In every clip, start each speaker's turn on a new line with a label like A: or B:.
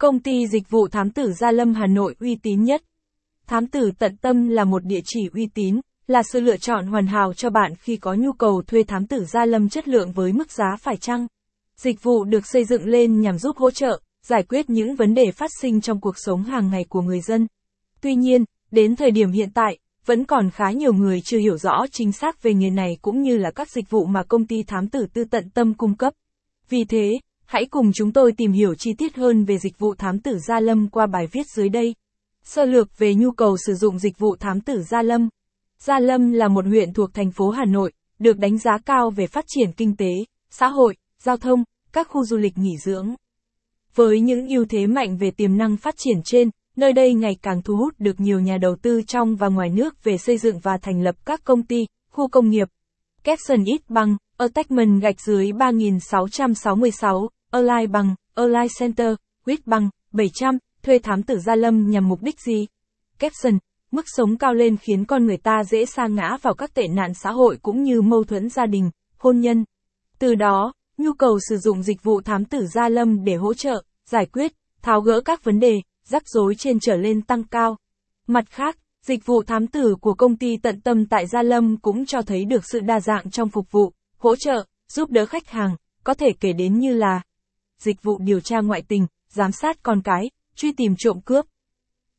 A: Công ty dịch vụ thám tử Gia Lâm Hà Nội uy tín nhất. Thám tử tận tâm là một địa chỉ uy tín, là sự lựa chọn hoàn hảo cho bạn khi có nhu cầu thuê thám tử Gia Lâm chất lượng với mức giá phải chăng. Dịch vụ được xây dựng lên nhằm giúp hỗ trợ, giải quyết những vấn đề phát sinh trong cuộc sống hàng ngày của người dân. Tuy nhiên, đến thời điểm hiện tại, vẫn còn khá nhiều người chưa hiểu rõ chính xác về nghề này cũng như là các dịch vụ mà công ty thám tử tư tận tâm cung cấp. Vì thế, hãy cùng chúng tôi tìm hiểu chi tiết hơn về dịch vụ thám tử Gia Lâm qua bài viết dưới đây. Sơ lược về nhu cầu sử dụng dịch vụ thám tử Gia Lâm. Gia Lâm là một huyện thuộc thành phố Hà Nội, được đánh giá cao về phát triển kinh tế, xã hội, giao thông, các khu du lịch nghỉ dưỡng. Với những ưu thế mạnh về tiềm năng phát triển trên, nơi đây ngày càng thu hút được nhiều nhà đầu tư trong và ngoài nước về xây dựng và thành lập các công ty, khu công nghiệp. Capson ít bằng, Attachment gạch dưới 3666, Align bằng, Align Center, Quýt bằng, 700, thuê thám tử Gia Lâm nhằm mục đích gì? Capson, mức sống cao lên khiến con người ta dễ sa ngã vào các tệ nạn xã hội cũng như mâu thuẫn gia đình, hôn nhân. Từ đó, nhu cầu sử dụng dịch vụ thám tử Gia Lâm để hỗ trợ, giải quyết, tháo gỡ các vấn đề, rắc rối trên trở lên tăng cao. Mặt khác, dịch vụ thám tử của công ty tận tâm tại Gia Lâm cũng cho thấy được sự đa dạng trong phục vụ, hỗ trợ, giúp đỡ khách hàng, có thể kể đến như là dịch vụ điều tra ngoại tình, giám sát con cái, truy tìm trộm cướp.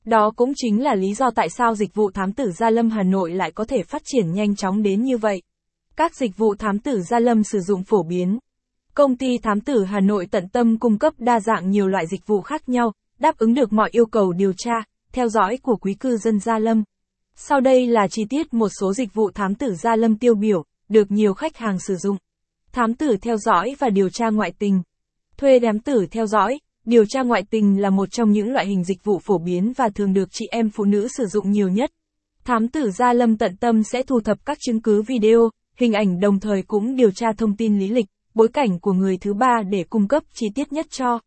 A: Đó cũng chính là lý do tại sao dịch vụ thám tử Gia Lâm Hà Nội lại có thể phát triển nhanh chóng đến như vậy. Các dịch vụ thám tử Gia Lâm sử dụng phổ biến. Công ty thám tử Hà Nội tận tâm cung cấp đa dạng nhiều loại dịch vụ khác nhau, đáp ứng được mọi yêu cầu điều tra, theo dõi của quý cư dân Gia Lâm. Sau đây là chi tiết một số dịch vụ thám tử Gia Lâm tiêu biểu, được nhiều khách hàng sử dụng. Thám tử theo dõi và điều tra ngoại tình. Thuê đám tử theo dõi, điều tra ngoại tình là một trong những loại hình dịch vụ phổ biến và thường được chị em phụ nữ sử dụng nhiều nhất. Thám tử Gia Lâm tận tâm sẽ thu thập các chứng cứ video, hình ảnh đồng thời cũng điều tra thông tin lý lịch, bối cảnh của người thứ ba để cung cấp chi tiết nhất cho